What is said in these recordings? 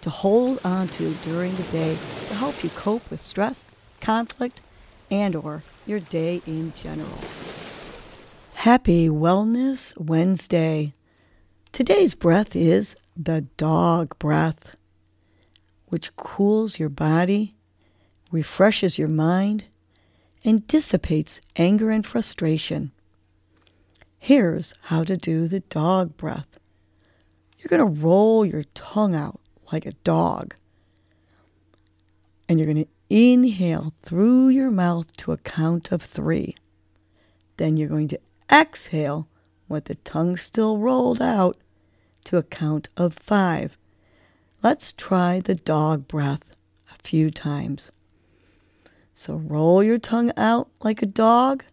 to hold on to during the day to help you cope with stress, conflict, and or your day in general. Happy Wellness Wednesday. Today's breath is the dog breath, which cools your body, refreshes your mind, and dissipates anger and frustration. Here's how to do the dog breath. You're going to roll your tongue out like a dog. And you're going to inhale through your mouth to a count of three. Then you're going to exhale with the tongue still rolled out to a count of five. Let's try the dog breath a few times. So roll your tongue out like a dog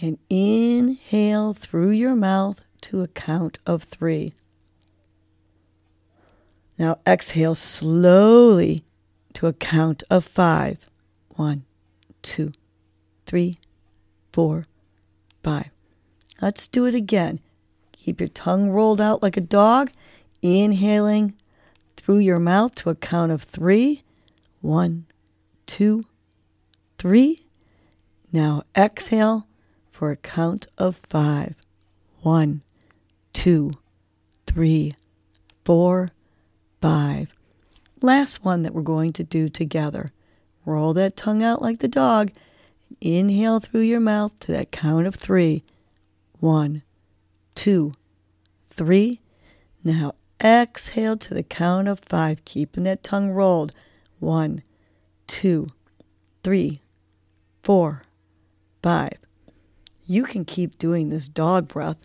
and inhale through your mouth to a count of three. Now exhale slowly to a count of five. One, two, three, four, five. Let's do it again. Keep your tongue rolled out like a dog, inhaling through your mouth to a count of three. One, two, three. Now exhale for a count of five. One, two, three, four, five. Last one that we're going to do together. Roll that tongue out like the dog. Inhale through your mouth to that count of three. One, two, three. Now exhale to the count of five, keeping that tongue rolled. One, two, three, four, five. You can keep doing this dog breath,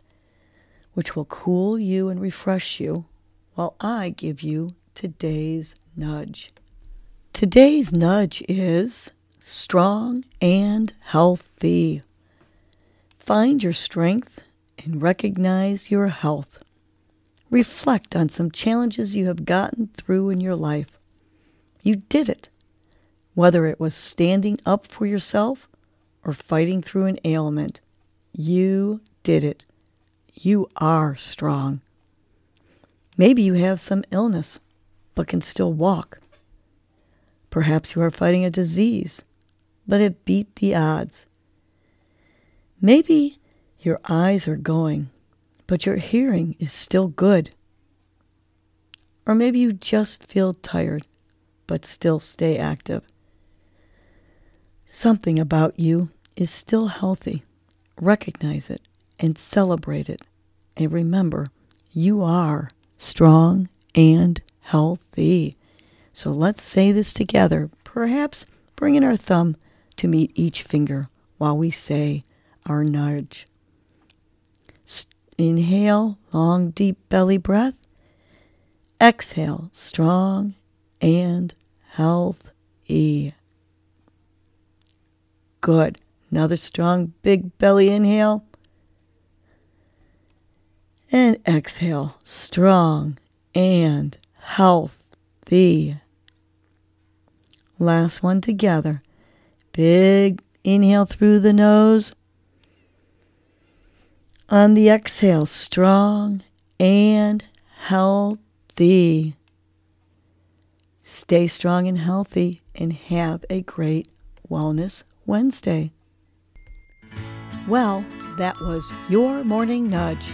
which will cool you and refresh you while I give you today's nudge. Today's nudge is strong and healthy. Find your strength and recognize your health. Reflect on some challenges you have gotten through in your life. You did it, whether it was standing up for yourself or fighting through an ailment. You did it. You are strong. Maybe you have some illness, but can still walk. Perhaps you are fighting a disease, but it beat the odds. Maybe your eyes are going, but your hearing is still good. Or maybe you just feel tired, but still stay active. Something about you is still healthy. Recognize it and celebrate it. And remember, you are strong, and healthy. So let's say this together, perhaps bringing our thumb to meet each finger while we say our nudge. Inhale, long, deep belly breath. Exhale, strong and healthy. Good. Another strong, big belly inhale and exhale strong and healthy. Last one together. Big inhale through the nose. On the exhale, strong and healthy. Stay strong and healthy and have a great Wellness Wednesday. Well, that was your morning nudge.